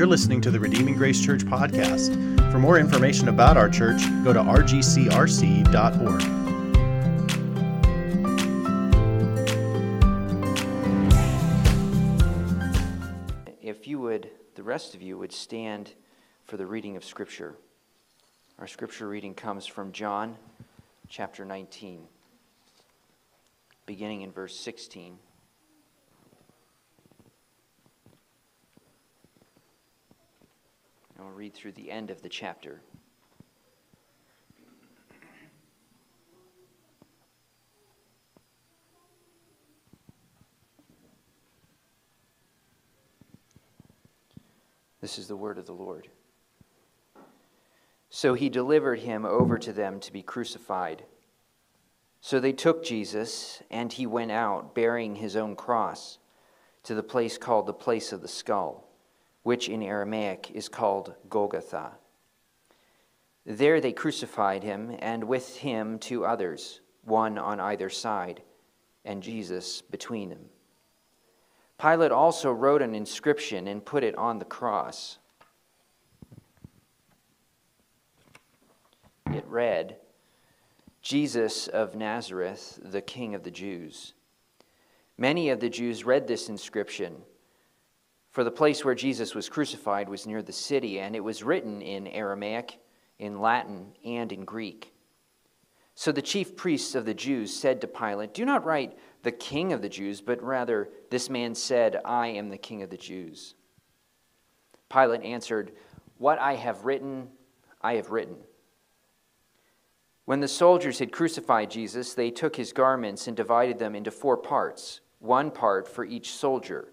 You're listening to the Redeeming Grace Church podcast. For more information about our church, go to rgcrc.org. If you would, the rest of you would stand for the reading of Scripture. Our Scripture reading comes from John chapter 19, beginning in verse 16. I'll read through the end of the chapter. This is the word of the Lord. So he delivered him over to them to be crucified. So they took Jesus, and he went out, bearing his own cross, to the place called the place of the skull, which in Aramaic is called Golgotha. There they crucified him, and with him two others, one on either side, and Jesus between them. Pilate also wrote an inscription and put it on the cross. It read, Jesus of Nazareth, the King of the Jews. Many of the Jews read this inscription, for the place where Jesus was crucified was near the city, and it was written in Aramaic, in Latin, and in Greek. So the chief priests of the Jews said to Pilate, Do not write the King of the Jews, but rather, this man said, I am the King of the Jews. Pilate answered, What I have written, I have written. When the soldiers had crucified Jesus, they took his garments and divided them into four parts, one part for each soldier,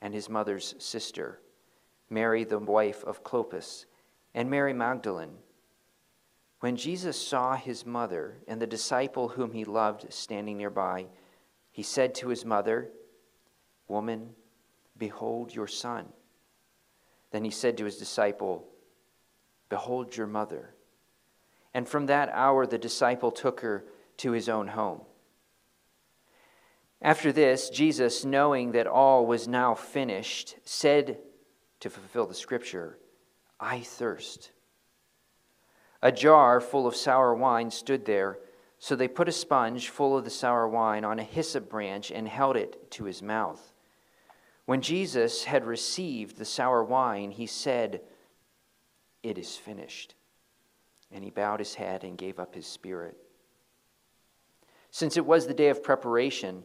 and his mother's sister, Mary, the wife of Clopas, and Mary Magdalene. When Jesus saw his mother and the disciple whom he loved standing nearby, he said to his mother, Woman, behold your son. Then he said to his disciple, Behold your mother. And from that hour, the disciple took her to his own home. After this, Jesus, knowing that all was now finished, said to fulfill the scripture, I thirst. A jar full of sour wine stood there, so they put a sponge full of the sour wine on a hyssop branch and held it to his mouth. When Jesus had received the sour wine, he said, It is finished. And he bowed his head and gave up his spirit. Since it was the day of preparation,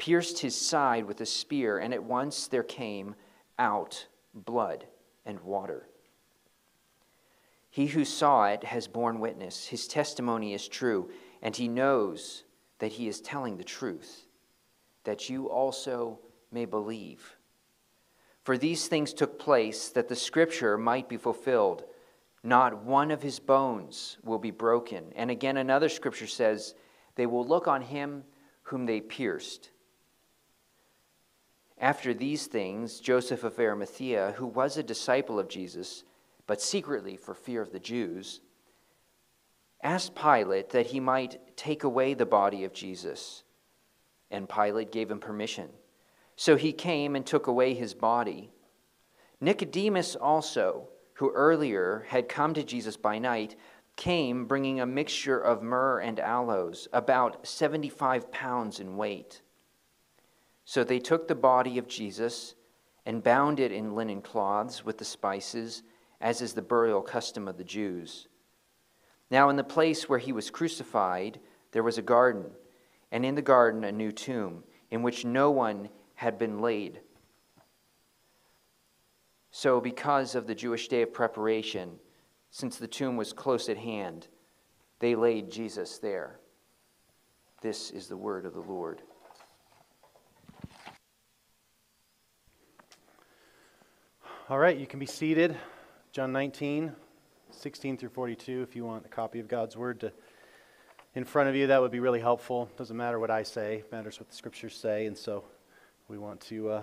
pierced his side with a spear, and at once there came out blood and water. He who saw it has borne witness. His testimony is true, and he knows that he is telling the truth, that you also may believe. For these things took place that the scripture might be fulfilled. Not one of his bones will be broken. And again, another scripture says, They will look on him whom they pierced. After these things, Joseph of Arimathea, who was a disciple of Jesus, but secretly for fear of the Jews, asked Pilate that he might take away the body of Jesus. And Pilate gave him permission. So he came and took away his body. Nicodemus also, who earlier had come to Jesus by night, came bringing a mixture of myrrh and aloes, about 75 pounds in weight. So they took the body of Jesus and bound it in linen cloths with the spices as is the burial custom of the Jews. Now, in the place where he was crucified, there was a garden, and in the garden a new tomb, in which no one had been laid. So, because of the Jewish day of preparation, since the tomb was close at hand, they laid Jesus there. This is the word of the Lord. All right, you can be seated. John 19, 16 through 42, if you want a copy of God's Word to, in front of you, that would be really helpful. Doesn't matter what I say, matters what the Scriptures say, and so we want to uh,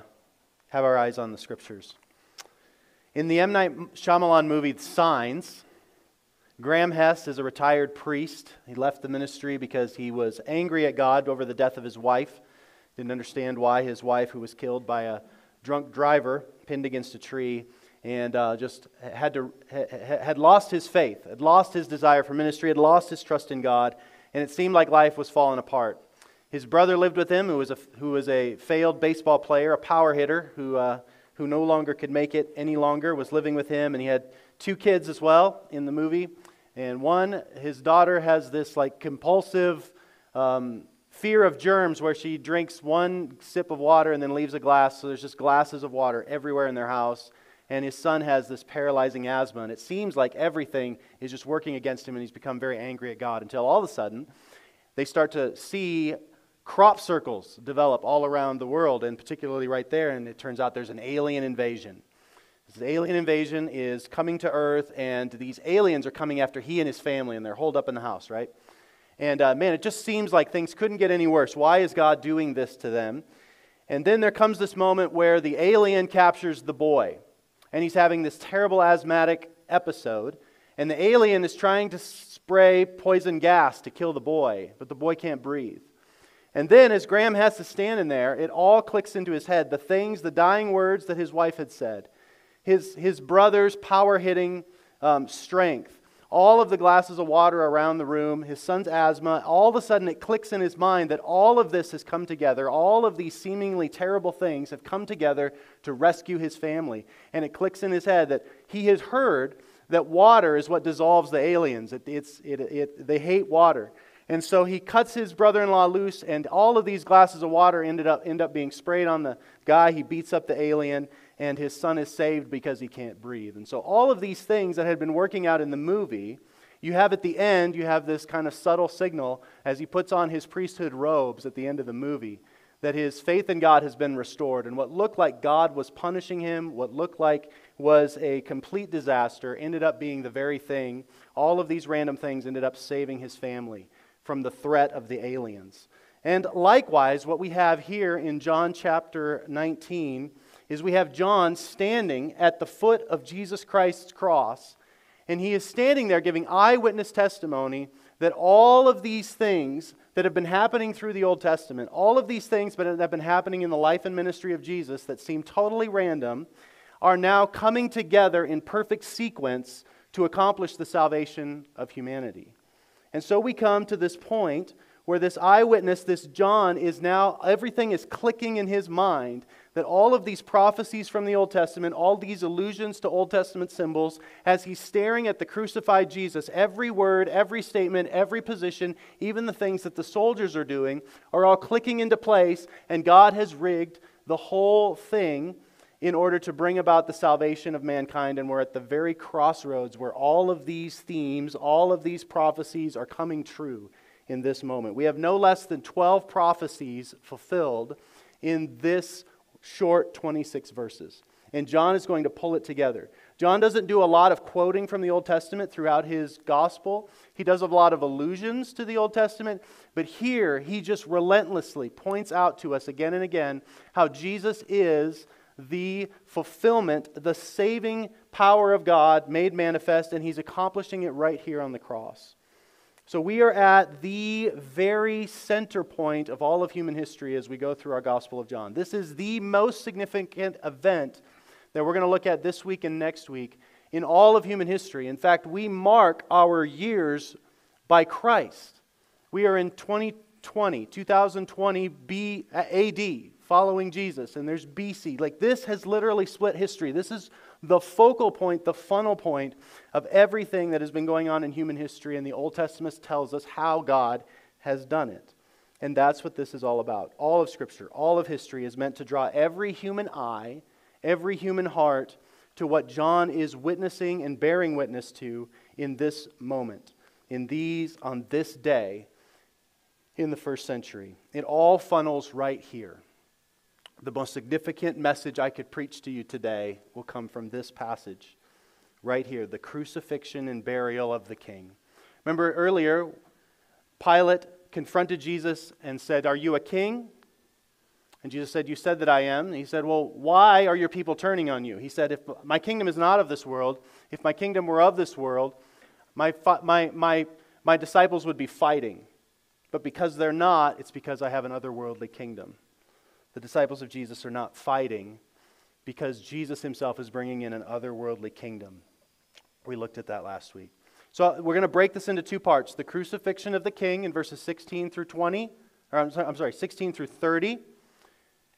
have our eyes on the Scriptures. In the M. Night Shyamalan movie Signs, Graham Hess is a retired priest. He left the ministry because he was angry at God over the death of his wife. Didn't understand why his wife, who was killed by a drunk driver, pinned against a tree, and uh, just had, to, had lost his faith, had lost his desire for ministry, had lost his trust in God, and it seemed like life was falling apart. His brother lived with him, who was a, who was a failed baseball player, a power hitter, who, uh, who no longer could make it any longer, was living with him, and he had two kids as well in the movie. And one, his daughter has this like compulsive um, fear of germs where she drinks one sip of water and then leaves a glass. So there's just glasses of water everywhere in their house. And his son has this paralyzing asthma. And it seems like everything is just working against him and he's become very angry at God until all of a sudden they start to see crop circles develop all around the world and particularly right there. And it turns out there's an alien invasion. This alien invasion is coming to Earth, and these aliens are coming after he and his family, and they're holed up in the house, right? And uh, man, it just seems like things couldn't get any worse. Why is God doing this to them? And then there comes this moment where the alien captures the boy, and he's having this terrible asthmatic episode. And the alien is trying to spray poison gas to kill the boy, but the boy can't breathe. And then, as Graham Hess is standing there, it all clicks into his head the things, the dying words that his wife had said, his, his brother's power hitting um, strength, all of the glasses of water around the room, his son's asthma, all of a sudden it clicks in his mind that all of this has come together. All of these seemingly terrible things have come together to rescue his family. And it clicks in his head that he has heard that water is what dissolves the aliens. It, it's, it, it, they hate water. And so he cuts his brother in law loose, and all of these glasses of water ended up, end up being sprayed on the guy. He beats up the alien, and his son is saved because he can't breathe. And so, all of these things that had been working out in the movie, you have at the end, you have this kind of subtle signal as he puts on his priesthood robes at the end of the movie that his faith in God has been restored. And what looked like God was punishing him, what looked like was a complete disaster, ended up being the very thing. All of these random things ended up saving his family from the threat of the aliens. And likewise, what we have here in John chapter 19 is we have John standing at the foot of Jesus Christ's cross, and he is standing there giving eyewitness testimony that all of these things that have been happening through the Old Testament, all of these things that have been happening in the life and ministry of Jesus that seem totally random, are now coming together in perfect sequence to accomplish the salvation of humanity. And so we come to this point where this eyewitness, this John, is now, everything is clicking in his mind that all of these prophecies from the Old Testament, all these allusions to Old Testament symbols, as he's staring at the crucified Jesus, every word, every statement, every position, even the things that the soldiers are doing, are all clicking into place, and God has rigged the whole thing in order to bring about the salvation of mankind. And we're at the very crossroads where all of these themes, all of these prophecies are coming true in this moment. We have no less than 12 prophecies fulfilled in this short 26 verses. And John is going to pull it together. John doesn't do a lot of quoting from the Old Testament throughout his gospel. He does a lot of allusions to the Old Testament, but here he just relentlessly points out to us again and again how Jesus is the fulfillment, the saving power of God made manifest, and he's accomplishing it right here on the cross. So we are at the very center point of all of human history as we go through our Gospel of John. This is the most significant event that we're going to look at this week and next week in all of human history. In fact, we mark our years by Christ. We are in 2020, 2020 B, AD, following Jesus, and there's BC. Like this has literally split history. This is the focal point, the funnel point of everything that has been going on in human history, and the Old Testament tells us how God has done it. And that's what this is all about. All of Scripture, all of history is meant to draw every human eye, every human heart to what John is witnessing and bearing witness to in this moment, in these, on this day in the first century. It all funnels right here. The most significant message I could preach to you today will come from this passage right here the crucifixion and burial of the king. Remember earlier, Pilate confronted Jesus and said, Are you a king? And Jesus said, You said that I am. And he said, Well, why are your people turning on you? He said, If my kingdom is not of this world, if my kingdom were of this world, my, my, my, my disciples would be fighting. But because they're not, it's because I have an otherworldly kingdom. The disciples of Jesus are not fighting because Jesus himself is bringing in an otherworldly kingdom. We looked at that last week. So we're going to break this into two parts the crucifixion of the king in verses 16 through 20, or I'm sorry, I'm sorry 16 through 30.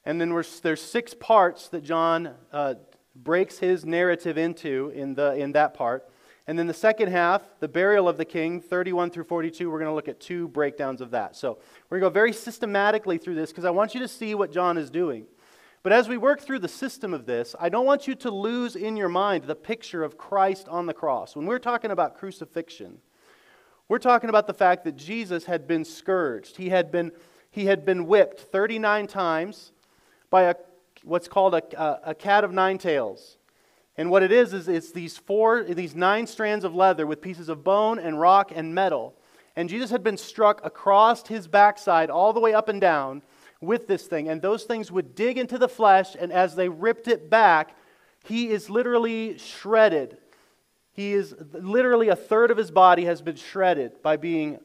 And then there's six parts that John uh, breaks his narrative into in, the, in that part. And then the second half, the burial of the king, 31 through 42, we're going to look at two breakdowns of that. So we're going to go very systematically through this because I want you to see what John is doing. But as we work through the system of this, I don't want you to lose in your mind the picture of Christ on the cross. When we're talking about crucifixion, we're talking about the fact that Jesus had been scourged. He had been, he had been whipped 39 times by a, what's called a, a, a cat of nine tails. And what it is, is it's these four, these nine strands of leather with pieces of bone and rock and metal. And Jesus had been struck across his backside all the way up and down with this thing. And those things would dig into the flesh, and as they ripped it back, he is literally shredded. He is literally a third of his body has been shredded by being,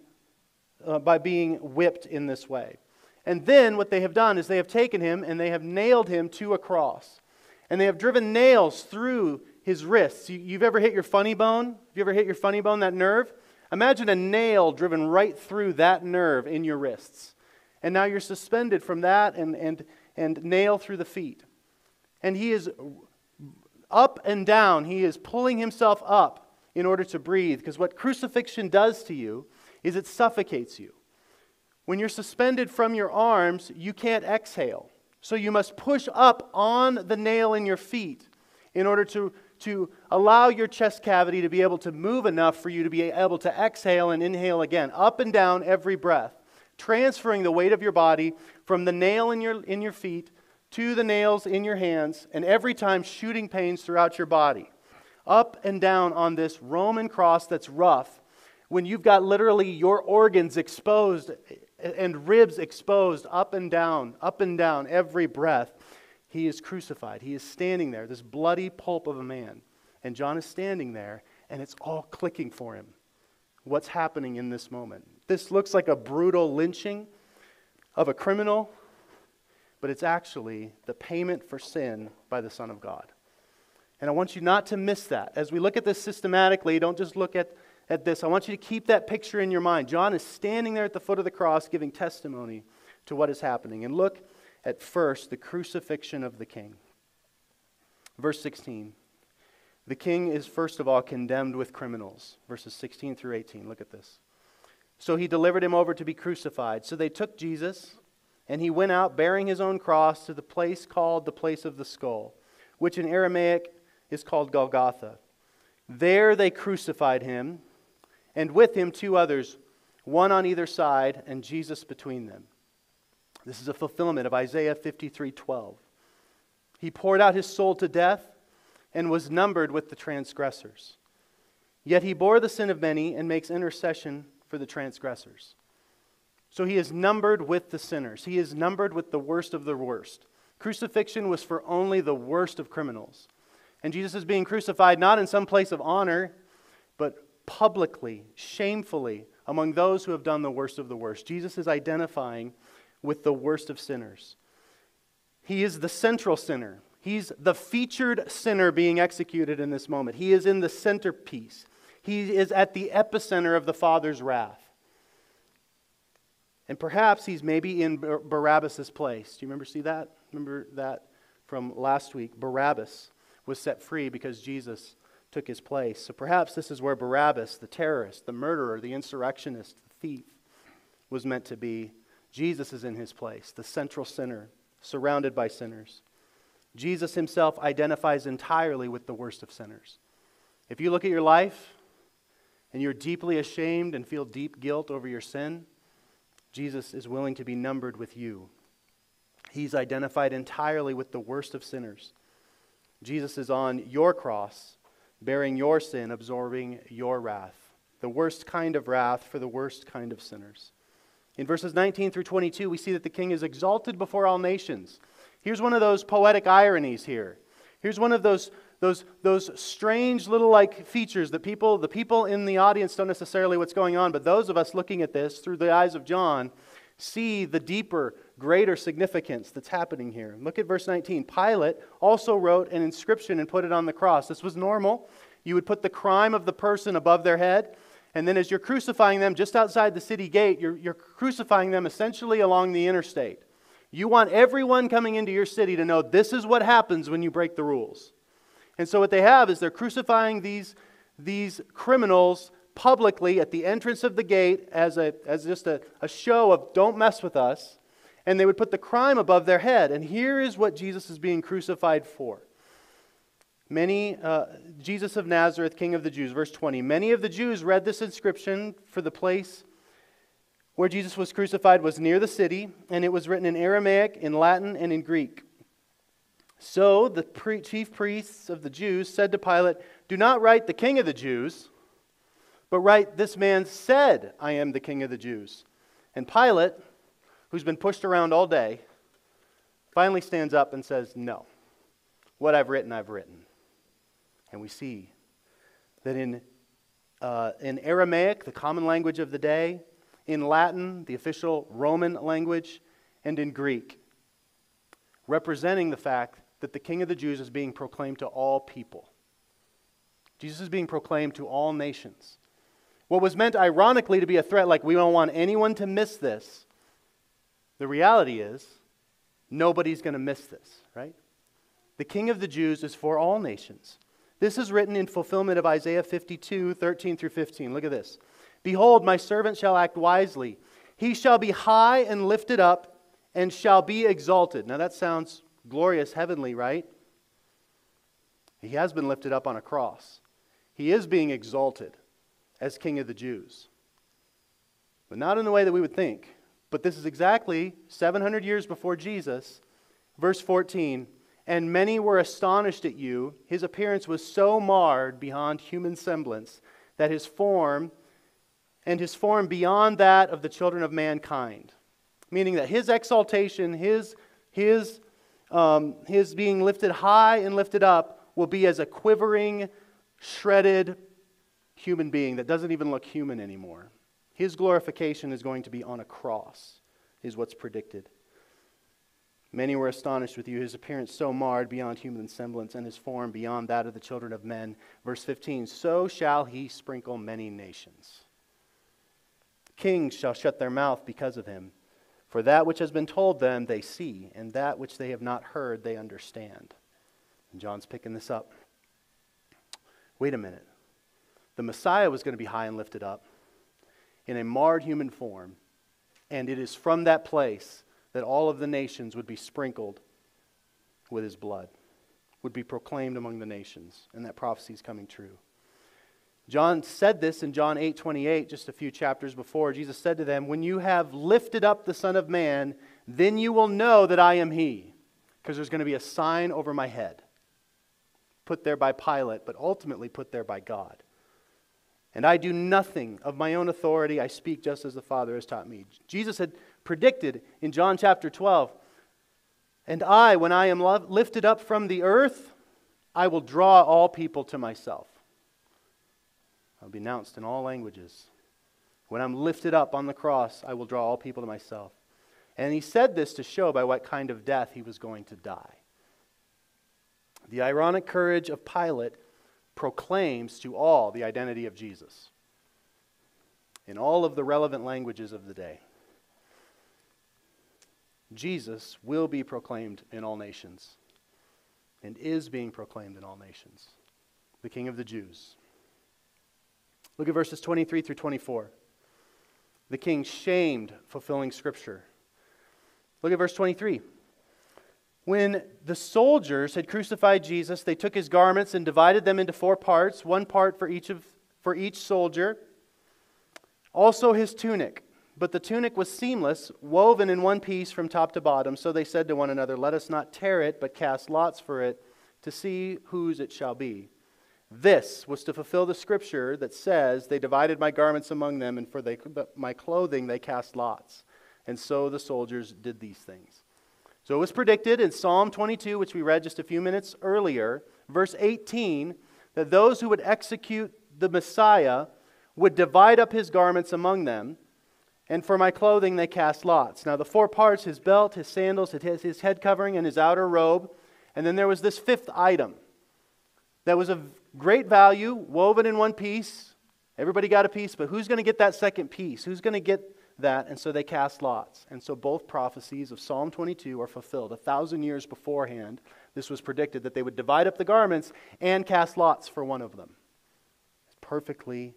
uh, by being whipped in this way. And then what they have done is they have taken him and they have nailed him to a cross. And they have driven nails through his wrists. You, you've ever hit your funny bone? Have you ever hit your funny bone, that nerve? Imagine a nail driven right through that nerve in your wrists. And now you're suspended from that and, and, and nail through the feet. And he is up and down. He is pulling himself up in order to breathe. Because what crucifixion does to you is it suffocates you. When you're suspended from your arms, you can't exhale. So you must push up on the nail in your feet in order to, to allow your chest cavity to be able to move enough for you to be able to exhale and inhale again, up and down every breath transferring the weight of your body from the nail in your, in your feet to the nails in your hands, and every time shooting pains throughout your body. Up and down on this Roman cross that's rough, when you've got literally your organs exposed and ribs exposed up and down, up and down, every breath. He is crucified. He is standing there, this bloody pulp of a man. And John is standing there, and it's all clicking for him. What's happening in this moment? This looks like a brutal lynching of a criminal, but it's actually the payment for sin by the Son of God. And I want you not to miss that. As we look at this systematically, don't just look at, at this. I want you to keep that picture in your mind. John is standing there at the foot of the cross giving testimony to what is happening. And look at first the crucifixion of the king. Verse 16. The king is first of all condemned with criminals. Verses 16 through 18. Look at this. So he delivered him over to be crucified. So they took Jesus, and he went out bearing his own cross to the place called the place of the skull, which in Aramaic is called Golgotha. There they crucified him, and with him two others, one on either side, and Jesus between them. This is a fulfillment of Isaiah 53:12. He poured out his soul to death and was numbered with the transgressors. Yet he bore the sin of many and makes intercession for the transgressors. So he is numbered with the sinners. He is numbered with the worst of the worst. Crucifixion was for only the worst of criminals. And Jesus is being crucified not in some place of honor, publicly, shamefully, among those who have done the worst of the worst. Jesus is identifying with the worst of sinners. He is the central sinner. He's the featured sinner being executed in this moment. He is in the centerpiece. He is at the epicenter of the Father's wrath. And perhaps he's maybe in Bar- Barabbas' place. Do you remember see that? Remember that from last week? Barabbas was set free because Jesus took his place. So perhaps this is where Barabbas, the terrorist, the murderer, the insurrectionist, the thief, was meant to be. Jesus is in his place, the central sinner, surrounded by sinners. Jesus himself identifies entirely with the worst of sinners. If you look at your life and you're deeply ashamed and feel deep guilt over your sin, Jesus is willing to be numbered with you. He's identified entirely with the worst of sinners. Jesus is on your cross, bearing your sin, absorbing your wrath, the worst kind of wrath for the worst kind of sinners. In verses 19 through 22, we see that the king is exalted before all nations. Here's one of those poetic ironies here. Here's one of those, those, those strange little like features that people, the people in the audience don't necessarily what's going on, but those of us looking at this through the eyes of John see the deeper, greater significance that's happening here. Look at verse 19. Pilate also wrote an inscription and put it on the cross. This was normal. You would put the crime of the person above their head. And then as you're crucifying them just outside the city gate, you're, you're crucifying them essentially along the interstate. You want everyone coming into your city to know this is what happens when you break the rules. And so what they have is they're crucifying these, these criminals publicly at the entrance of the gate as, a, as just a, a show of don't mess with us. And they would put the crime above their head. And here is what Jesus is being crucified for. Many, uh, Jesus of Nazareth, King of the Jews, verse 20. Many of the Jews read this inscription for the place where Jesus was crucified was near the city, and it was written in Aramaic, in Latin, and in Greek. So the pre- chief priests of the Jews said to Pilate, Do not write the king of the Jews, but right, This man said, I am the king of the Jews. And Pilate, who's been pushed around all day, finally stands up and says, No. What I've written, I've written. And we see that in, uh, in Aramaic, the common language of the day, in Latin, the official Roman language, and in Greek, representing the fact that the King of the Jews is being proclaimed to all people. Jesus is being proclaimed to all nations. What was meant ironically to be a threat, like we don't want anyone to miss this, the reality is nobody's going to miss this, right? The King of the Jews is for all nations. This is written in fulfillment of Isaiah 52, 13 through 15. Look at this. Behold, my servant shall act wisely. He shall be high and lifted up and shall be exalted. Now that sounds glorious, heavenly, right? He has been lifted up on a cross. He is being exalted as King of the Jews. But not in the way that we would think. But this is exactly 700 years before Jesus. Verse 14 And many were astonished at you. His appearance was so marred beyond human semblance that his form and his form beyond that of the children of mankind. Meaning that his exaltation, his, his, um, his being lifted high and lifted up, will be as a quivering, shredded human being that doesn't even look human anymore. His glorification is going to be on a cross, is what's predicted. Many were astonished with you, his appearance so marred beyond human semblance, and his form beyond that of the children of men. Verse 15 So shall he sprinkle many nations. Kings shall shut their mouth because of him. For that which has been told them they see, and that which they have not heard they understand. And John's picking this up. Wait a minute. The Messiah was going to be high and lifted up in a marred human form, and it is from that place that all of the nations would be sprinkled with his blood, would be proclaimed among the nations, and that prophecy is coming true. John said this in John 8 28, just a few chapters before. Jesus said to them, When you have lifted up the Son of Man, then you will know that I am He, because there's going to be a sign over my head, put there by Pilate, but ultimately put there by God. And I do nothing of my own authority, I speak just as the Father has taught me. Jesus had predicted in John chapter 12, And I, when I am lifted up from the earth, I will draw all people to myself. I'll be announced in all languages. When I'm lifted up on the cross, I will draw all people to myself. And he said this to show by what kind of death he was going to die. The ironic courage of Pilate proclaims to all the identity of Jesus in all of the relevant languages of the day. Jesus will be proclaimed in all nations and is being proclaimed in all nations, the King of the Jews. Look at verses 23 through 24. The king shamed fulfilling Scripture. Look at verse 23. When the soldiers had crucified Jesus, they took his garments and divided them into four parts, one part for each, of, for each soldier, also his tunic. But the tunic was seamless, woven in one piece from top to bottom. So they said to one another, Let us not tear it, but cast lots for it to see whose it shall be. This was to fulfill the scripture that says, They divided my garments among them, and for they, my clothing they cast lots. And so the soldiers did these things. So it was predicted in Psalm 22, which we read just a few minutes earlier, verse 18, that those who would execute the Messiah would divide up his garments among them, and for my clothing they cast lots. Now, the four parts his belt, his sandals, his head covering, and his outer robe. And then there was this fifth item that was of great value, woven in one piece. Everybody got a piece, but who's going to get that second piece? Who's going to get that? And so they cast lots. And so both prophecies of Psalm 22 are fulfilled. A thousand years beforehand, this was predicted that they would divide up the garments and cast lots for one of them. It's perfectly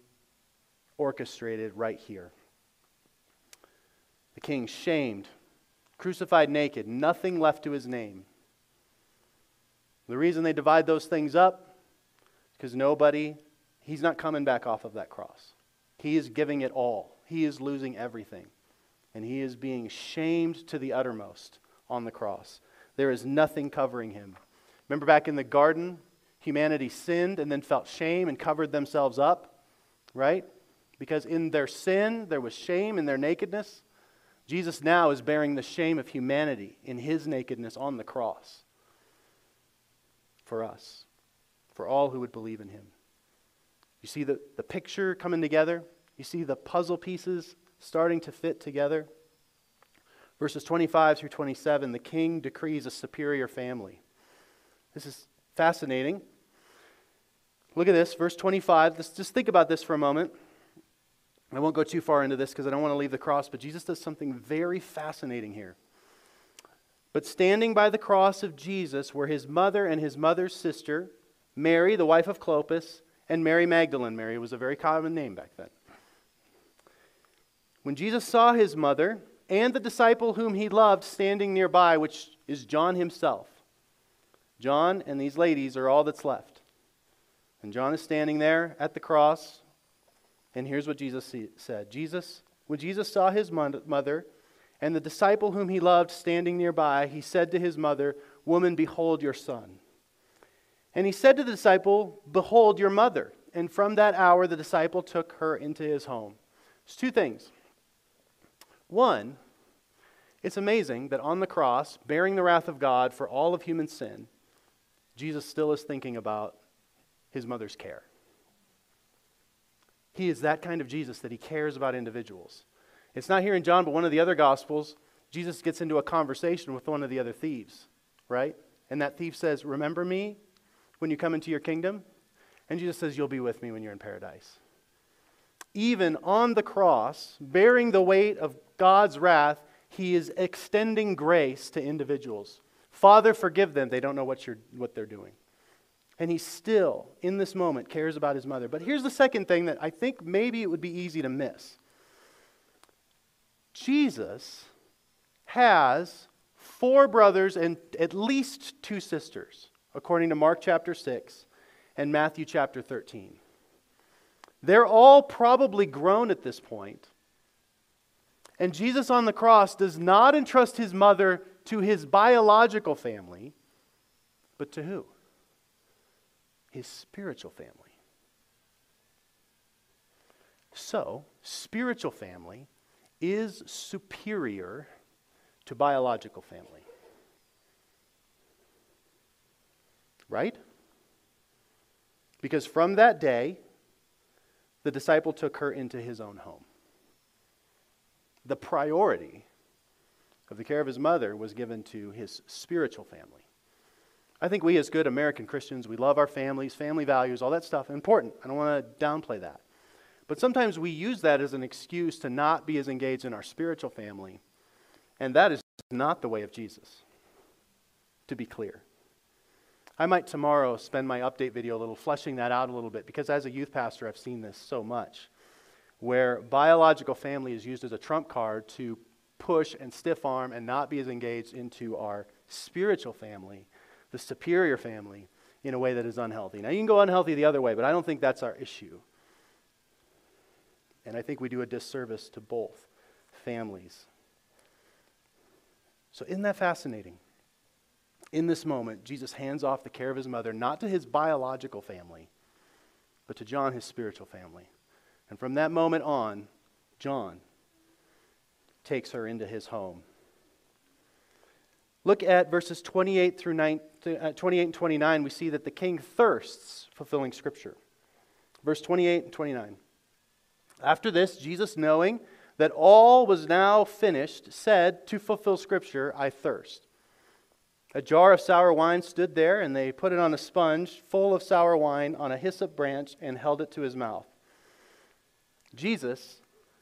orchestrated right here. The king shamed, crucified naked, nothing left to his name. The reason they divide those things up is because nobody, he's not coming back off of that cross. He is giving it all, he is losing everything. And he is being shamed to the uttermost on the cross. There is nothing covering him. Remember back in the garden, humanity sinned and then felt shame and covered themselves up, right? Because in their sin, there was shame in their nakedness. Jesus now is bearing the shame of humanity in his nakedness on the cross for us, for all who would believe in him. You see the, the picture coming together? You see the puzzle pieces starting to fit together? Verses 25 through 27, the king decrees a superior family. This is fascinating. Look at this, verse 25. Let's just think about this for a moment. I won't go too far into this because I don't want to leave the cross, but Jesus does something very fascinating here. But standing by the cross of Jesus were his mother and his mother's sister, Mary, the wife of Clopas, and Mary Magdalene. Mary was a very common name back then. When Jesus saw his mother and the disciple whom he loved standing nearby, which is John himself, John and these ladies are all that's left. And John is standing there at the cross, and here's what Jesus said Jesus, when Jesus saw his mother and the disciple whom he loved standing nearby, he said to his mother, Woman, behold your son. And he said to the disciple, Behold your mother. And from that hour, the disciple took her into his home. There's two things. One, it's amazing that on the cross, bearing the wrath of God for all of human sin, Jesus still is thinking about his mother's care. He is that kind of Jesus that he cares about individuals. It's not here in John, but one of the other Gospels, Jesus gets into a conversation with one of the other thieves, right? And that thief says, Remember me when you come into your kingdom? And Jesus says, You'll be with me when you're in paradise. Even on the cross, bearing the weight of God's wrath, he is extending grace to individuals. Father, forgive them. They don't know what, you're, what they're doing. And he still, in this moment, cares about his mother. But here's the second thing that I think maybe it would be easy to miss. Jesus has four brothers and at least two sisters, according to Mark chapter 6 and Matthew chapter 13. They're all probably grown at this point. And Jesus on the cross does not entrust his mother to his biological family, but to who? His spiritual family. So, spiritual family is superior to biological family. Right? Because from that day, the disciple took her into his own home. The priority of the care of his mother was given to his spiritual family. I think we, as good American Christians, we love our families, family values, all that stuff. Important. I don't want to downplay that. But sometimes we use that as an excuse to not be as engaged in our spiritual family. And that is not the way of Jesus, to be clear. I might tomorrow spend my update video a little fleshing that out a little bit because as a youth pastor, I've seen this so much where biological family is used as a trump card to push and stiff arm and not be as engaged into our spiritual family, the superior family, in a way that is unhealthy. Now, you can go unhealthy the other way, but I don't think that's our issue. And I think we do a disservice to both families. So, isn't that fascinating? In this moment, Jesus hands off the care of his mother, not to his biological family, but to John, his spiritual family. And from that moment on, John takes her into his home. Look at verses 28 through 9, uh, 28 and 29. We see that the king thirsts, fulfilling Scripture. Verse 28 and 29. After this, Jesus, knowing that all was now finished, said, To fulfill Scripture, I thirst. A jar of sour wine stood there, and they put it on a sponge full of sour wine on a hyssop branch and held it to his mouth. Jesus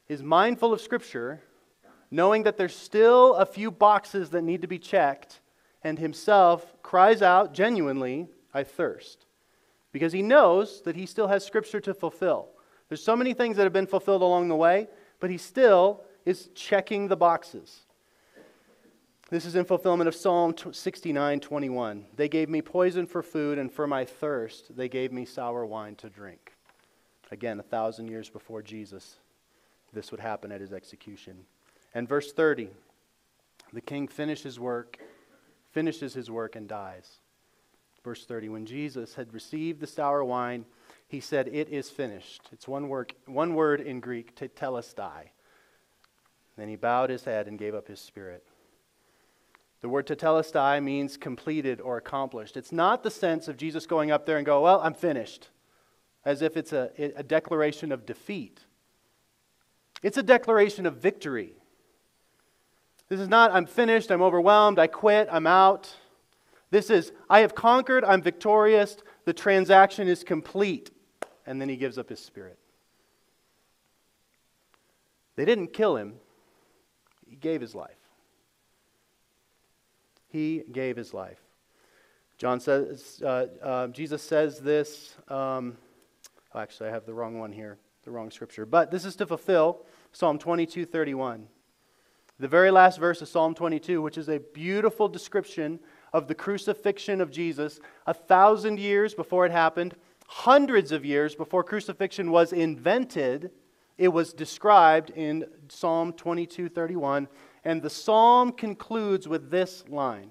is mindful of Scripture, knowing that there's still a few boxes that need to be checked, and himself cries out genuinely, I thirst. Because he knows that he still has Scripture to fulfill. There's so many things that have been fulfilled along the way, but he still is checking the boxes. This is in fulfillment of Psalm 69 21. They gave me poison for food, and for my thirst, they gave me sour wine to drink. Again, a thousand years before Jesus, this would happen at his execution. And verse 30 the king finishes work, finishes his work, and dies. Verse 30 When Jesus had received the sour wine, he said, It is finished. It's one word, one word in Greek, tetelestai. Then he bowed his head and gave up his spirit. The word tetelestai means completed or accomplished. It's not the sense of Jesus going up there and go, Well, I'm finished, as if it's a, a declaration of defeat. It's a declaration of victory. This is not, I'm finished, I'm overwhelmed, I quit, I'm out. This is, I have conquered, I'm victorious, the transaction is complete. And then he gives up his spirit. They didn't kill him, he gave his life. He gave his life. John says, uh, uh, Jesus says this. Um, oh, actually, I have the wrong one here, the wrong scripture. But this is to fulfill Psalm 22 31. The very last verse of Psalm 22, which is a beautiful description of the crucifixion of Jesus, a thousand years before it happened, hundreds of years before crucifixion was invented, it was described in Psalm 22 31. And the psalm concludes with this line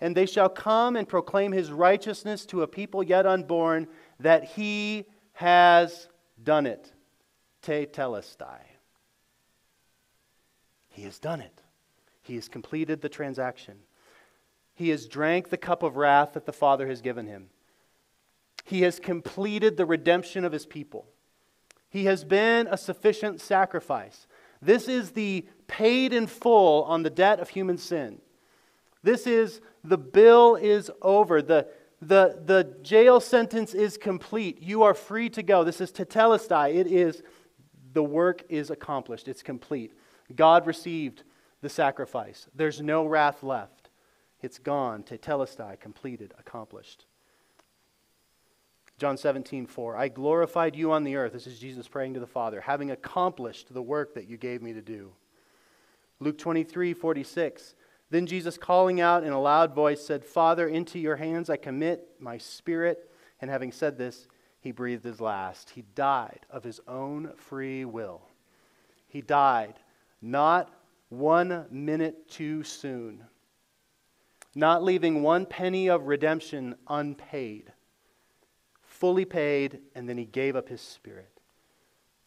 And they shall come and proclaim his righteousness to a people yet unborn, that he has done it. Tetelestai. He has done it. He has completed the transaction. He has drank the cup of wrath that the Father has given him. He has completed the redemption of his people. He has been a sufficient sacrifice. This is the paid in full on the debt of human sin. This is the bill is over. The, the, the jail sentence is complete. You are free to go. This is tetelestai. It is the work is accomplished. It's complete. God received the sacrifice. There's no wrath left. It's gone. Tetelestai, completed, accomplished. John 17, 4. I glorified you on the earth. This is Jesus praying to the Father, having accomplished the work that you gave me to do. Luke 23, 46. Then Jesus, calling out in a loud voice, said, Father, into your hands I commit my spirit. And having said this, he breathed his last. He died of his own free will. He died not one minute too soon, not leaving one penny of redemption unpaid fully paid, and then he gave up his spirit.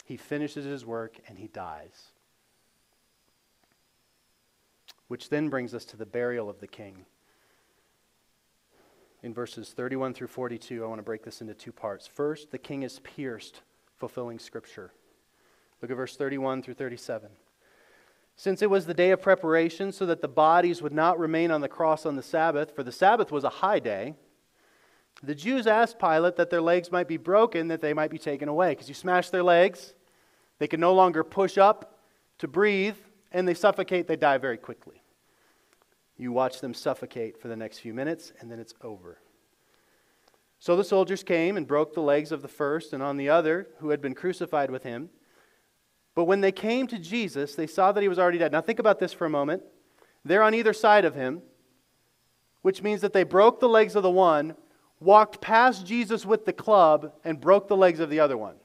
He finishes his work and he dies. Which then brings us to the burial of the king. In verses 31 through 42, I want to break this into two parts. First, the king is pierced, fulfilling scripture. Look at verse 31 through 37. Since it was the day of preparation, so that the bodies would not remain on the cross on the Sabbath, for the Sabbath was a high day, the Jews asked Pilate that their legs might be broken, that they might be taken away. Because you smash their legs, they can no longer push up to breathe, and they suffocate, they die very quickly. You watch them suffocate for the next few minutes, and then it's over. So the soldiers came and broke the legs of the first and on the other who had been crucified with him. But when they came to Jesus, they saw that he was already dead. Now think about this for a moment. They're on either side of him, which means that they broke the legs of the one, walked past Jesus with the club, and broke the legs of the other one.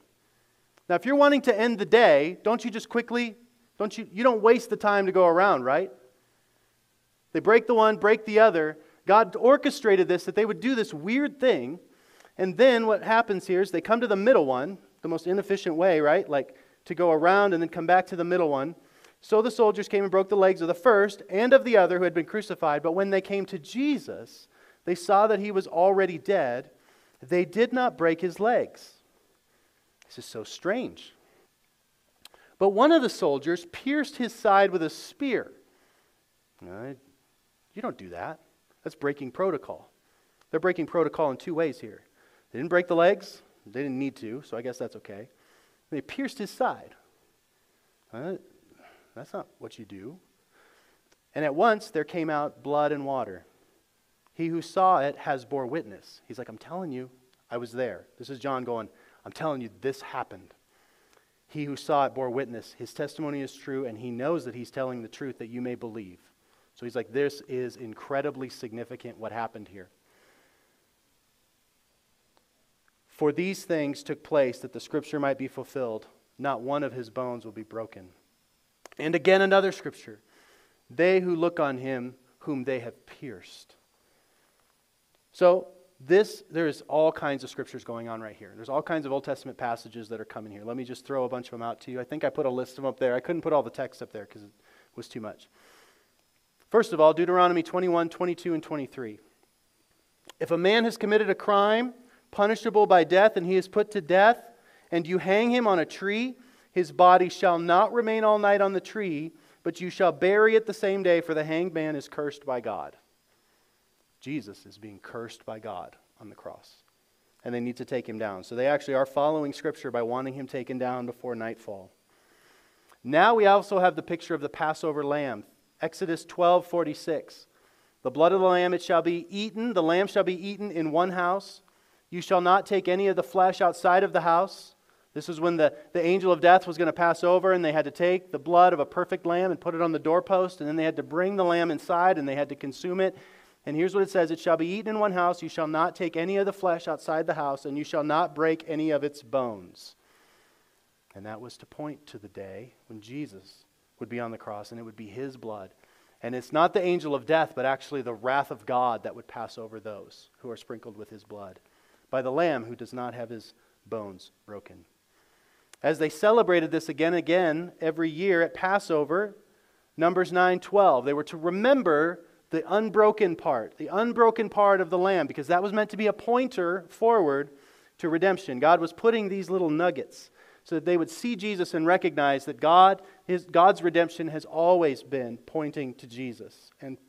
Now, if you're wanting to end the day, don't you just quickly, don't you, you don't waste the time to go around, right? They break the one, break the other. God orchestrated this that they would do this weird thing. And then what happens here is they come to the middle one, the most inefficient way, right? Like to go around and then come back to the middle one. So the soldiers came and broke the legs of the first and of the other who had been crucified. But when they came to Jesus, they saw that he was already dead. They did not break his legs. This is so strange. But one of the soldiers pierced his side with a spear. You don't do that. That's breaking protocol. They're breaking protocol in two ways here. They didn't break the legs, they didn't need to, so I guess that's okay. They pierced his side. Uh, that's not what you do. And at once there came out blood and water. He who saw it has bore witness. He's like, I'm telling you, I was there. This is John going, I'm telling you, this happened. He who saw it bore witness. His testimony is true, and he knows that he's telling the truth that you may believe. So he's like, this is incredibly significant what happened here. For these things took place that the scripture might be fulfilled. Not one of his bones will be broken. And again, another scripture. They who look on him whom they have pierced. So, this, there's all kinds of scriptures going on right here. There's all kinds of Old Testament passages that are coming here. Let me just throw a bunch of them out to you. I think I put a list of them up there. I couldn't put all the text up there because it was too much. First of all, Deuteronomy 21, 22, and 23. If a man has committed a crime punishable by death and he is put to death, and you hang him on a tree, his body shall not remain all night on the tree, but you shall bury it the same day, for the hanged man is cursed by God. Jesus is being cursed by God on the cross. And they need to take him down. So they actually are following Scripture by wanting him taken down before nightfall. Now we also have the picture of the Passover lamb. Exodus 12 46. The blood of the lamb it shall be eaten, the lamb shall be eaten in one house. You shall not take any of the flesh outside of the house. This is when the, the angel of death was going to pass over, and they had to take the blood of a perfect lamb and put it on the doorpost, and then they had to bring the lamb inside and they had to consume it. And here's what it says It shall be eaten in one house. You shall not take any of the flesh outside the house, and you shall not break any of its bones. And that was to point to the day when Jesus would be on the cross, and it would be his blood. And it's not the angel of death, but actually the wrath of God that would pass over those who are sprinkled with his blood by the Lamb who does not have his bones broken. As they celebrated this again and again every year at Passover, Numbers 9 12, they were to remember the unbroken part, the unbroken part of the Lamb, because that was meant to be a pointer forward to redemption. God was putting these little nuggets so that they would see Jesus and recognize that God, his, God's redemption has always been pointing to Jesus and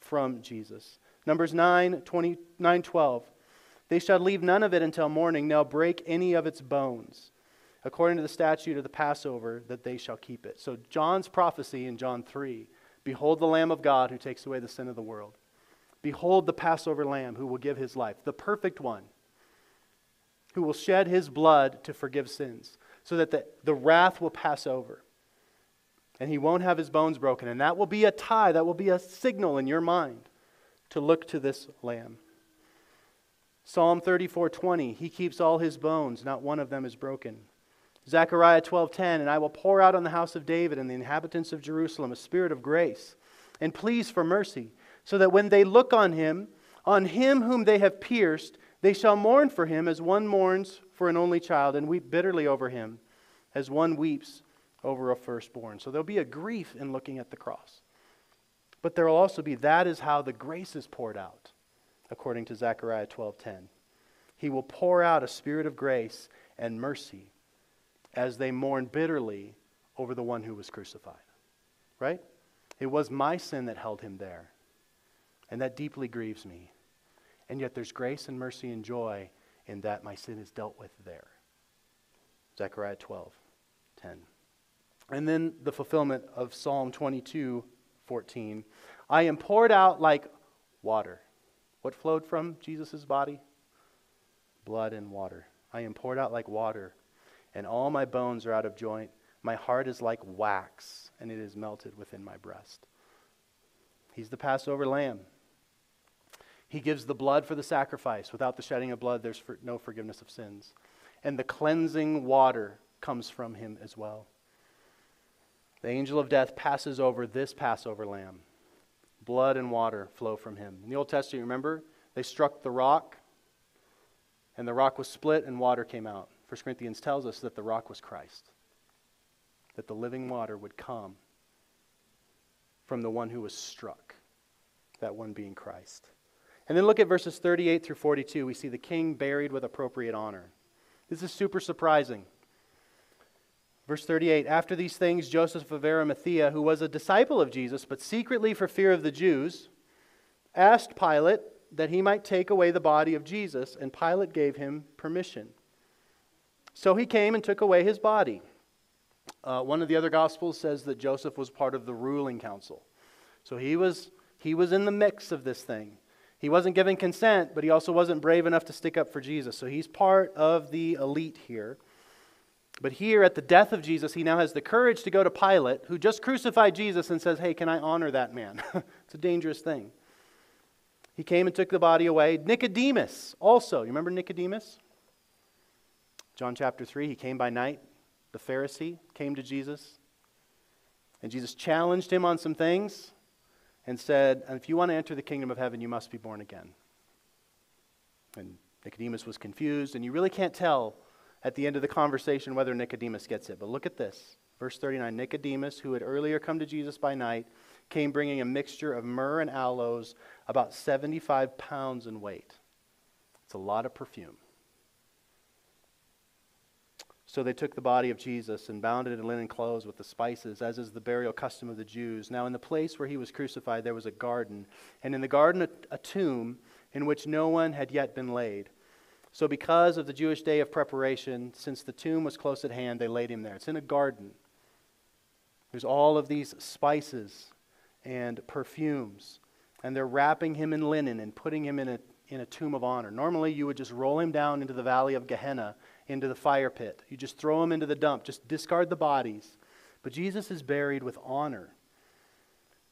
from Jesus. Numbers 9, 20, 9 12. They shall leave none of it until morning, nor break any of its bones, according to the statute of the Passover, that they shall keep it. So, John's prophecy in John 3 Behold the Lamb of God who takes away the sin of the world. Behold the Passover Lamb who will give his life, the perfect one, who will shed his blood to forgive sins so that the, the wrath will pass over. And he won't have his bones broken. And that will be a tie, that will be a signal in your mind to look to this lamb. Psalm 34:20, he keeps all his bones, not one of them is broken. Zechariah 12:10, and I will pour out on the house of David and the inhabitants of Jerusalem a spirit of grace and pleas for mercy, so that when they look on him, on him whom they have pierced, they shall mourn for him as one mourns for an only child and weep bitterly over him as one weeps over a firstborn. So there'll be a grief in looking at the cross. But there will also be that is how the grace is poured out, according to Zechariah 12:10. He will pour out a spirit of grace and mercy as they mourn bitterly over the one who was crucified. Right? It was my sin that held him there. And that deeply grieves me. And yet there's grace and mercy and joy in that my sin is dealt with there. Zechariah 12, 10. And then the fulfillment of Psalm 22, 14. I am poured out like water. What flowed from Jesus' body? Blood and water. I am poured out like water, and all my bones are out of joint. My heart is like wax, and it is melted within my breast. He's the Passover lamb. He gives the blood for the sacrifice. Without the shedding of blood, there's for no forgiveness of sins. And the cleansing water comes from him as well. The angel of death passes over this Passover lamb. Blood and water flow from him. In the Old Testament, remember, they struck the rock, and the rock was split, and water came out. 1 Corinthians tells us that the rock was Christ, that the living water would come from the one who was struck, that one being Christ. And then look at verses 38 through 42. We see the king buried with appropriate honor. This is super surprising. Verse 38 After these things, Joseph of Arimathea, who was a disciple of Jesus, but secretly for fear of the Jews, asked Pilate that he might take away the body of Jesus, and Pilate gave him permission. So he came and took away his body. Uh, one of the other Gospels says that Joseph was part of the ruling council. So he was, he was in the mix of this thing. He wasn't giving consent, but he also wasn't brave enough to stick up for Jesus. So he's part of the elite here. But here, at the death of Jesus, he now has the courage to go to Pilate, who just crucified Jesus, and says, Hey, can I honor that man? it's a dangerous thing. He came and took the body away. Nicodemus, also. You remember Nicodemus? John chapter 3, he came by night. The Pharisee came to Jesus. And Jesus challenged him on some things and said, If you want to enter the kingdom of heaven, you must be born again. And Nicodemus was confused, and you really can't tell at the end of the conversation whether Nicodemus gets it. But look at this. Verse 39 Nicodemus, who had earlier come to Jesus by night, came bringing a mixture of myrrh and aloes, about 75 pounds in weight. It's a lot of perfume. So they took the body of Jesus and bound it in linen clothes with the spices, as is the burial custom of the Jews. Now, in the place where he was crucified, there was a garden, and in the garden, a, a tomb in which no one had yet been laid. So, because of the Jewish day of preparation, since the tomb was close at hand, they laid him there. It's in a garden. There's all of these spices and perfumes, and they're wrapping him in linen and putting him in a, in a tomb of honor. Normally, you would just roll him down into the valley of Gehenna, into the fire pit. You just throw them into the dump, just discard the bodies. But Jesus is buried with honor.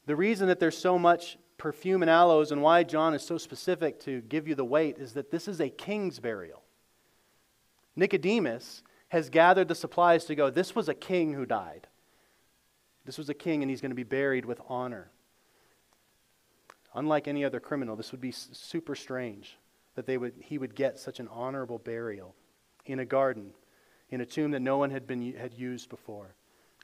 The reason that there's so much perfume and aloes and why John is so specific to give you the weight is that this is a king's burial. Nicodemus has gathered the supplies to go, this was a king who died. This was a king, and he's going to be buried with honor. Unlike any other criminal, this would be super strange that they would, he would get such an honorable burial in a garden, in a tomb that no one had, been, had used before,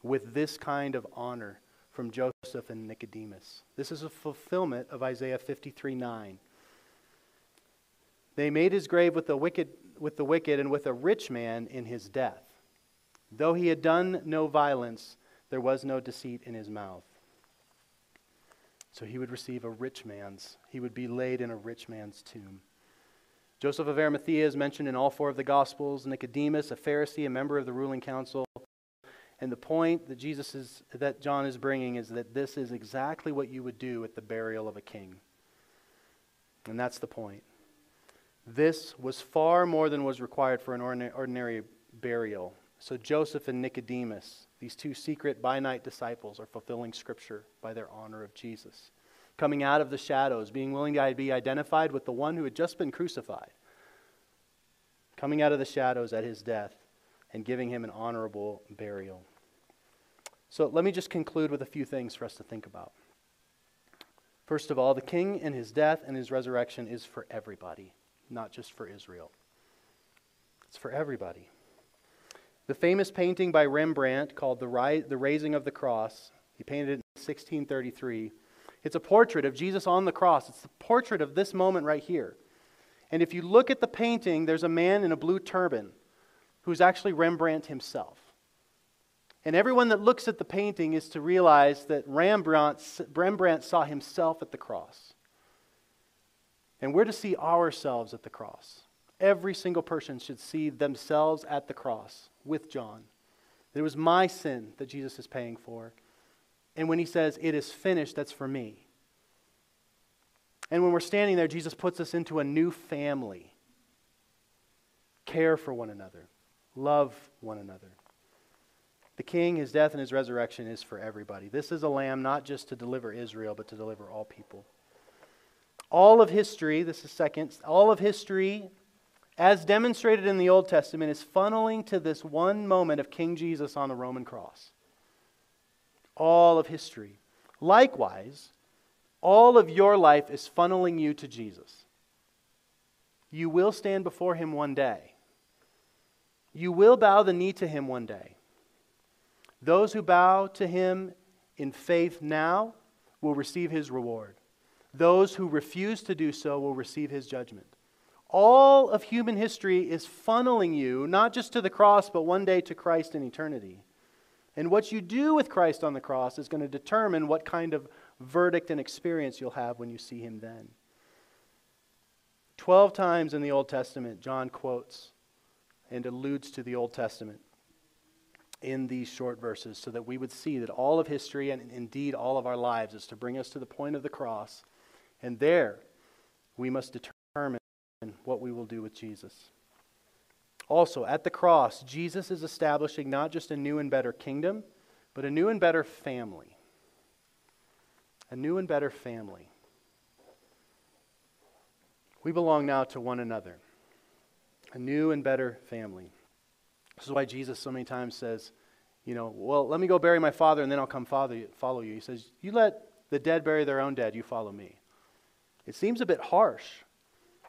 with this kind of honor from Joseph and Nicodemus. This is a fulfillment of Isaiah 53 9. They made his grave with the wicked, with the wicked and with a rich man in his death. Though he had done no violence, there was no deceit in his mouth. So he would receive a rich man's, he would be laid in a rich man's tomb. Joseph of Arimathea is mentioned in all four of the Gospels. Nicodemus, a Pharisee, a member of the ruling council, and the point that Jesus is that John is bringing is that this is exactly what you would do at the burial of a king. And that's the point. This was far more than was required for an ordinary burial. So Joseph and Nicodemus, these two secret by night disciples, are fulfilling Scripture by their honor of Jesus. Coming out of the shadows, being willing to be identified with the one who had just been crucified. Coming out of the shadows at his death and giving him an honorable burial. So let me just conclude with a few things for us to think about. First of all, the king and his death and his resurrection is for everybody, not just for Israel. It's for everybody. The famous painting by Rembrandt called The, Ri- the Raising of the Cross, he painted it in 1633. It's a portrait of Jesus on the cross. It's the portrait of this moment right here. And if you look at the painting, there's a man in a blue turban who's actually Rembrandt himself. And everyone that looks at the painting is to realize that Rembrandt, Rembrandt saw himself at the cross. And we're to see ourselves at the cross. Every single person should see themselves at the cross with John. It was my sin that Jesus is paying for. And when he says, It is finished, that's for me. And when we're standing there, Jesus puts us into a new family. Care for one another, love one another. The king, his death, and his resurrection is for everybody. This is a lamb not just to deliver Israel, but to deliver all people. All of history, this is second, all of history, as demonstrated in the Old Testament, is funneling to this one moment of King Jesus on the Roman cross. All of history. Likewise, all of your life is funneling you to Jesus. You will stand before him one day. You will bow the knee to him one day. Those who bow to him in faith now will receive his reward. Those who refuse to do so will receive his judgment. All of human history is funneling you not just to the cross, but one day to Christ in eternity. And what you do with Christ on the cross is going to determine what kind of verdict and experience you'll have when you see him then. Twelve times in the Old Testament, John quotes and alludes to the Old Testament in these short verses so that we would see that all of history and indeed all of our lives is to bring us to the point of the cross. And there we must determine what we will do with Jesus. Also, at the cross, Jesus is establishing not just a new and better kingdom, but a new and better family. A new and better family. We belong now to one another. A new and better family. This is why Jesus so many times says, you know, well, let me go bury my father and then I'll come follow you. He says, you let the dead bury their own dead, you follow me. It seems a bit harsh,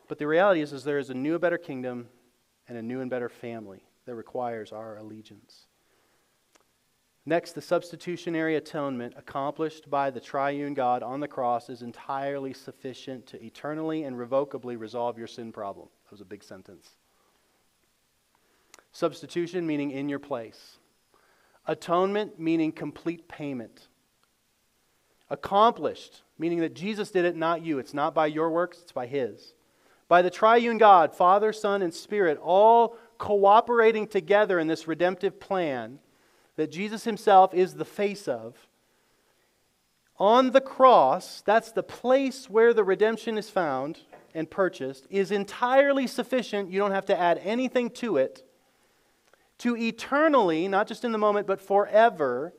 but the reality is, is there is a new and better kingdom and a new and better family that requires our allegiance. Next, the substitutionary atonement accomplished by the triune God on the cross is entirely sufficient to eternally and revocably resolve your sin problem. That was a big sentence. Substitution meaning in your place. Atonement meaning complete payment. Accomplished meaning that Jesus did it, not you. It's not by your works, it's by His. By the triune God, Father, Son, and Spirit, all cooperating together in this redemptive plan that Jesus Himself is the face of. On the cross, that's the place where the redemption is found and purchased, is entirely sufficient. You don't have to add anything to it to eternally, not just in the moment, but forever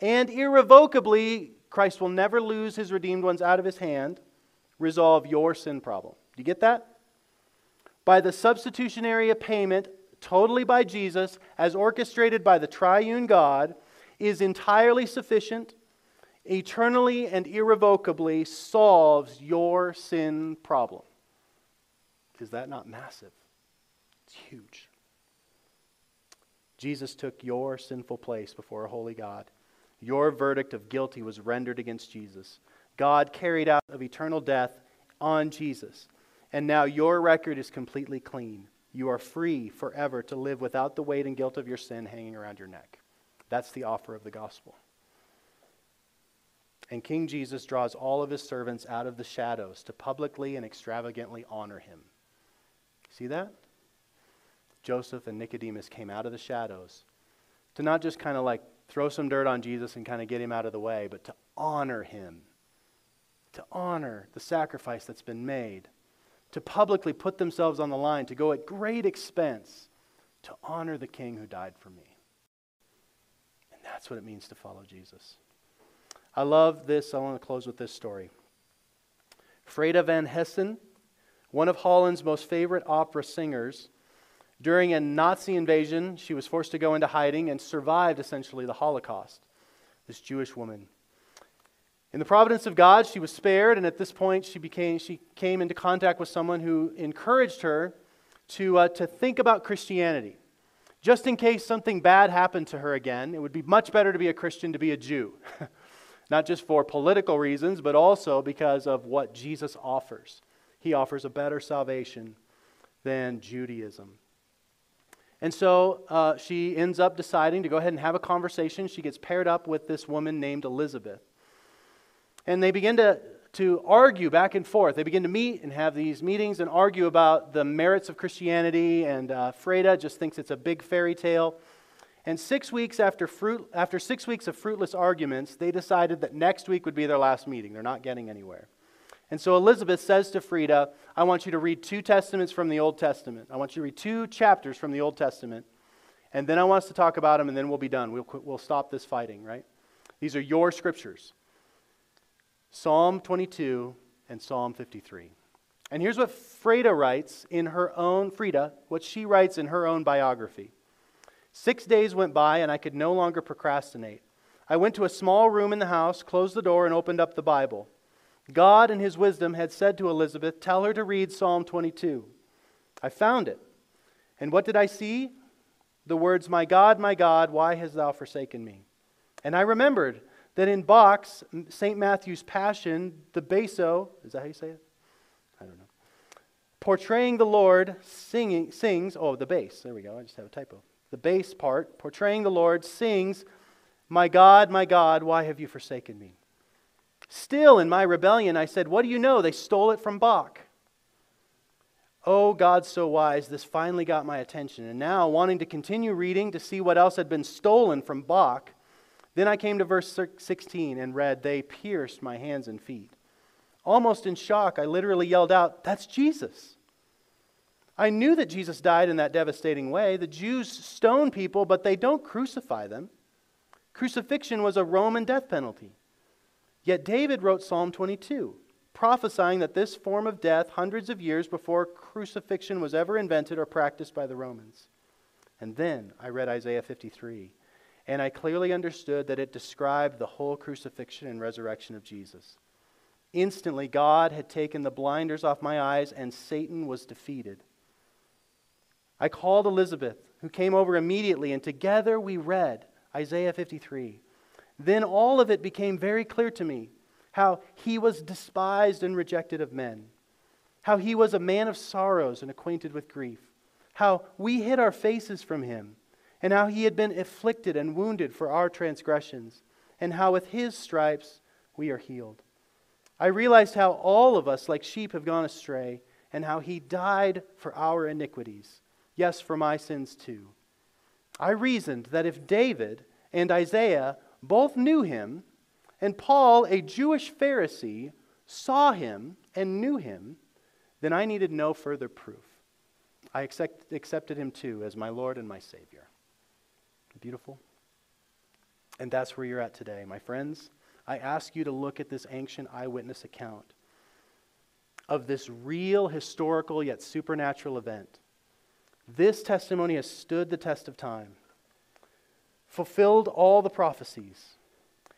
and irrevocably, Christ will never lose his redeemed ones out of his hand, resolve your sin problem. Do you get that? By the substitutionary payment, totally by Jesus, as orchestrated by the triune God, is entirely sufficient, eternally and irrevocably solves your sin problem. Is that not massive? It's huge. Jesus took your sinful place before a holy God. Your verdict of guilty was rendered against Jesus. God carried out of eternal death on Jesus. And now your record is completely clean. You are free forever to live without the weight and guilt of your sin hanging around your neck. That's the offer of the gospel. And King Jesus draws all of his servants out of the shadows to publicly and extravagantly honor him. See that? Joseph and Nicodemus came out of the shadows to not just kind of like throw some dirt on Jesus and kind of get him out of the way, but to honor him, to honor the sacrifice that's been made, to publicly put themselves on the line, to go at great expense to honor the king who died for me. And that's what it means to follow Jesus. I love this. I want to close with this story. Frieda van Hessen, one of Holland's most favorite opera singers, during a Nazi invasion, she was forced to go into hiding and survived essentially the Holocaust. This Jewish woman. In the providence of God, she was spared, and at this point, she, became, she came into contact with someone who encouraged her to, uh, to think about Christianity. Just in case something bad happened to her again, it would be much better to be a Christian to be a Jew. Not just for political reasons, but also because of what Jesus offers. He offers a better salvation than Judaism. And so uh, she ends up deciding to go ahead and have a conversation. She gets paired up with this woman named Elizabeth. And they begin to, to argue back and forth. They begin to meet and have these meetings and argue about the merits of Christianity. And uh, Frieda just thinks it's a big fairy tale. And six weeks after, fruit, after six weeks of fruitless arguments, they decided that next week would be their last meeting. They're not getting anywhere. And so Elizabeth says to Frieda, I want you to read two testaments from the Old Testament. I want you to read two chapters from the Old Testament. And then I want us to talk about them, and then we'll be done. We'll, we'll stop this fighting, right? These are your scriptures Psalm 22 and Psalm 53. And here's what Frieda writes in her own, Frieda, what she writes in her own biography. Six days went by, and I could no longer procrastinate. I went to a small room in the house, closed the door, and opened up the Bible. God, in his wisdom, had said to Elizabeth, Tell her to read Psalm 22. I found it. And what did I see? The words, My God, my God, why hast thou forsaken me? And I remembered that in Bach's St. Matthew's Passion, the basso, is that how you say it? I don't know. Portraying the Lord singing, sings, oh, the bass, there we go, I just have a typo. The bass part, portraying the Lord, sings, My God, my God, why have you forsaken me? Still, in my rebellion, I said, What do you know? They stole it from Bach. Oh, God so wise, this finally got my attention. And now, wanting to continue reading to see what else had been stolen from Bach, then I came to verse 16 and read, They pierced my hands and feet. Almost in shock, I literally yelled out, That's Jesus. I knew that Jesus died in that devastating way. The Jews stone people, but they don't crucify them. Crucifixion was a Roman death penalty. Yet David wrote Psalm 22, prophesying that this form of death, hundreds of years before crucifixion was ever invented or practiced by the Romans. And then I read Isaiah 53, and I clearly understood that it described the whole crucifixion and resurrection of Jesus. Instantly, God had taken the blinders off my eyes, and Satan was defeated. I called Elizabeth, who came over immediately, and together we read Isaiah 53. Then all of it became very clear to me how he was despised and rejected of men, how he was a man of sorrows and acquainted with grief, how we hid our faces from him, and how he had been afflicted and wounded for our transgressions, and how with his stripes we are healed. I realized how all of us, like sheep, have gone astray, and how he died for our iniquities, yes, for my sins too. I reasoned that if David and Isaiah both knew him, and Paul, a Jewish Pharisee, saw him and knew him, then I needed no further proof. I accept, accepted him too as my Lord and my Savior. Beautiful? And that's where you're at today, my friends. I ask you to look at this ancient eyewitness account of this real, historical, yet supernatural event. This testimony has stood the test of time fulfilled all the prophecies.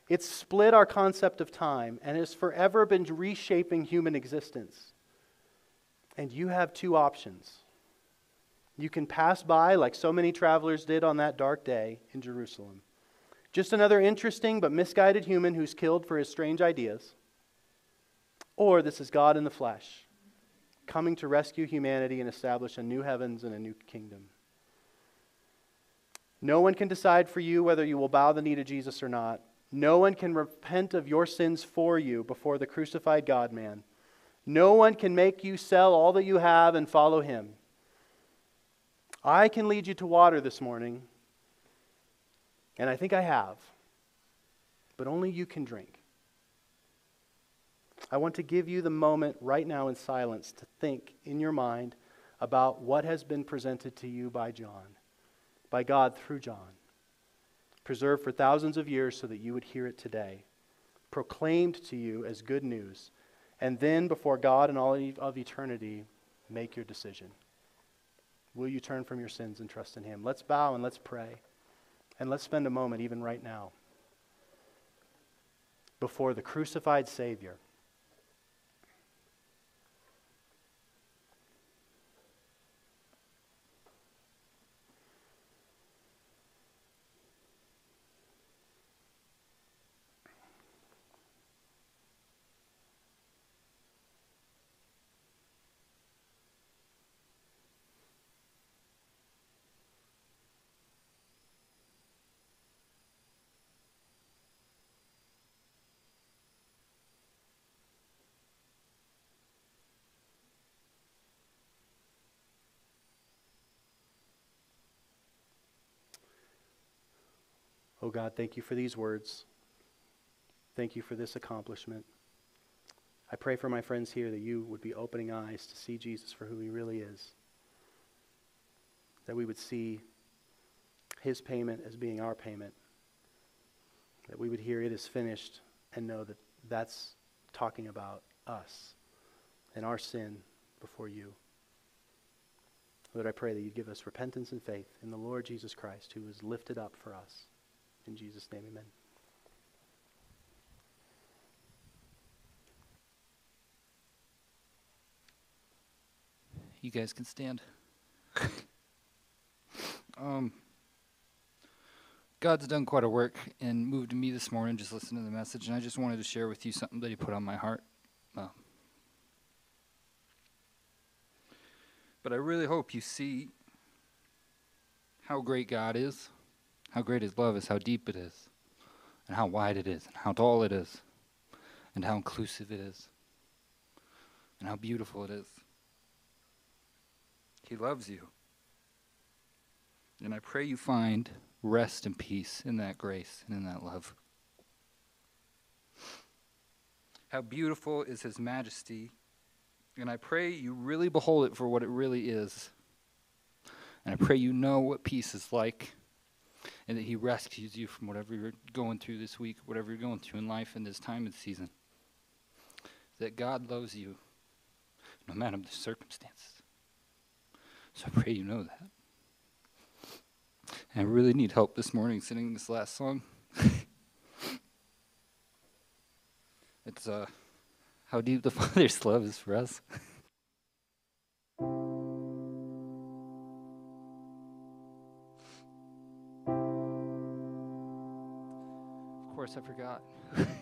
It's split our concept of time and has forever been reshaping human existence. And you have two options. You can pass by, like so many travelers did on that dark day in Jerusalem. Just another interesting but misguided human who's killed for his strange ideas. Or this is God in the flesh, coming to rescue humanity and establish a new heavens and a new kingdom. No one can decide for you whether you will bow the knee to Jesus or not. No one can repent of your sins for you before the crucified God man. No one can make you sell all that you have and follow him. I can lead you to water this morning, and I think I have, but only you can drink. I want to give you the moment right now in silence to think in your mind about what has been presented to you by John by God through John, preserved for thousands of years so that you would hear it today, proclaimed to you as good news, and then before God and all of eternity, make your decision. Will you turn from your sins and trust in Him? Let's bow and let's pray. And let's spend a moment, even right now, before the crucified Savior. Oh God, thank you for these words. Thank you for this accomplishment. I pray for my friends here that you would be opening eyes to see Jesus for who he really is. That we would see his payment as being our payment. That we would hear it is finished and know that that's talking about us and our sin before you. Lord, I pray that you'd give us repentance and faith in the Lord Jesus Christ, who was lifted up for us. In Jesus' name, amen. You guys can stand. um, God's done quite a work and moved me this morning just listening to the message, and I just wanted to share with you something that He put on my heart. Uh, but I really hope you see how great God is, how great His love is, how deep it is, and how wide it is, and how tall it is, and how inclusive it is, and how beautiful it is. He loves you. And I pray you find rest and peace in that grace and in that love. How beautiful is His majesty. And I pray you really behold it for what it really is. And I pray you know what peace is like and that He rescues you from whatever you're going through this week, whatever you're going through in life in this time and season. That God loves you no matter the circumstances. So I pray you know that. And I really need help this morning singing this last song. it's uh, how deep the Father's love is for us. I forgot.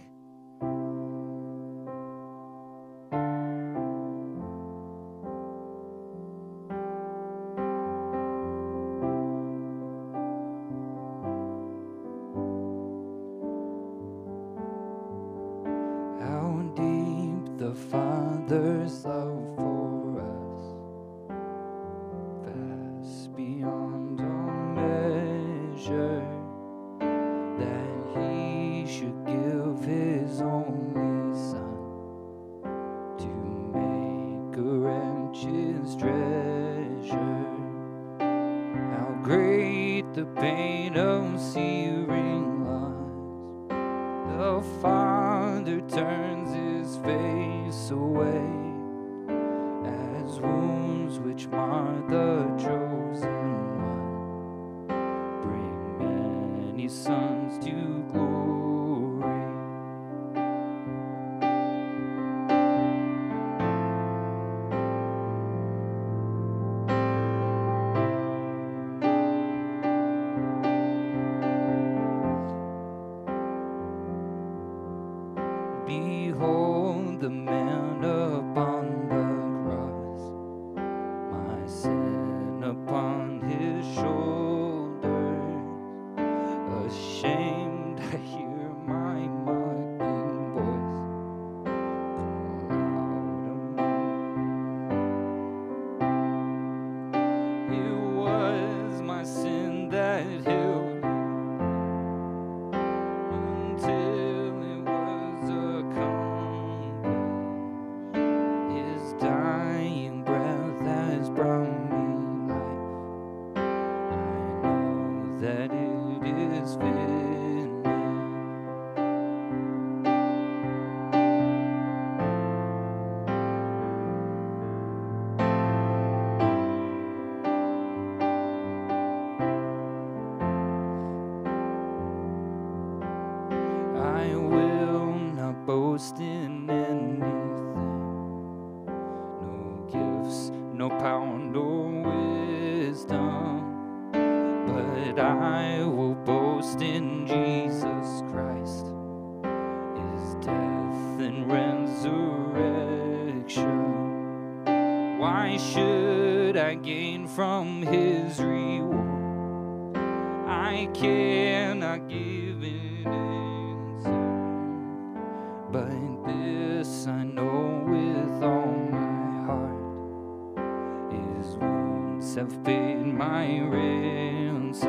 Have paid my ransom.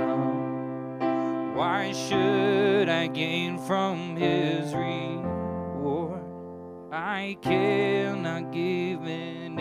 Why should I gain from his reward? I cannot give an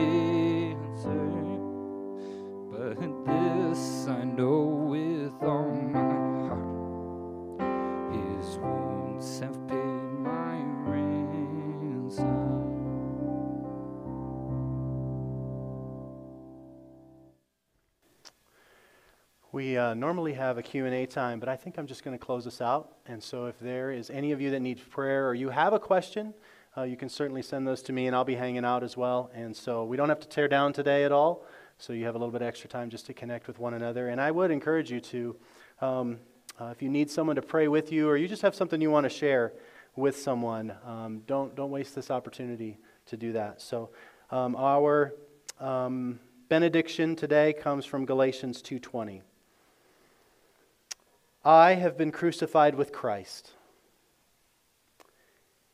normally have a Q&A time, but I think I'm just going to close this out. And so if there is any of you that need prayer or you have a question, uh, you can certainly send those to me, and I'll be hanging out as well. And so we don't have to tear down today at all, so you have a little bit extra time just to connect with one another. And I would encourage you to, um, uh, if you need someone to pray with you, or you just have something you want to share with someone, um, don't don't waste this opportunity to do that. So um, our um, benediction today comes from Galatians 2:20. I have been crucified with Christ.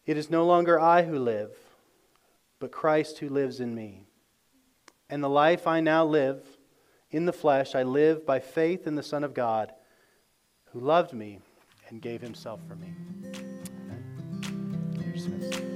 It is no longer I who live, but Christ who lives in me. And the life I now live in the flesh, I live by faith in the Son of God, who loved me and gave himself for me. Amen.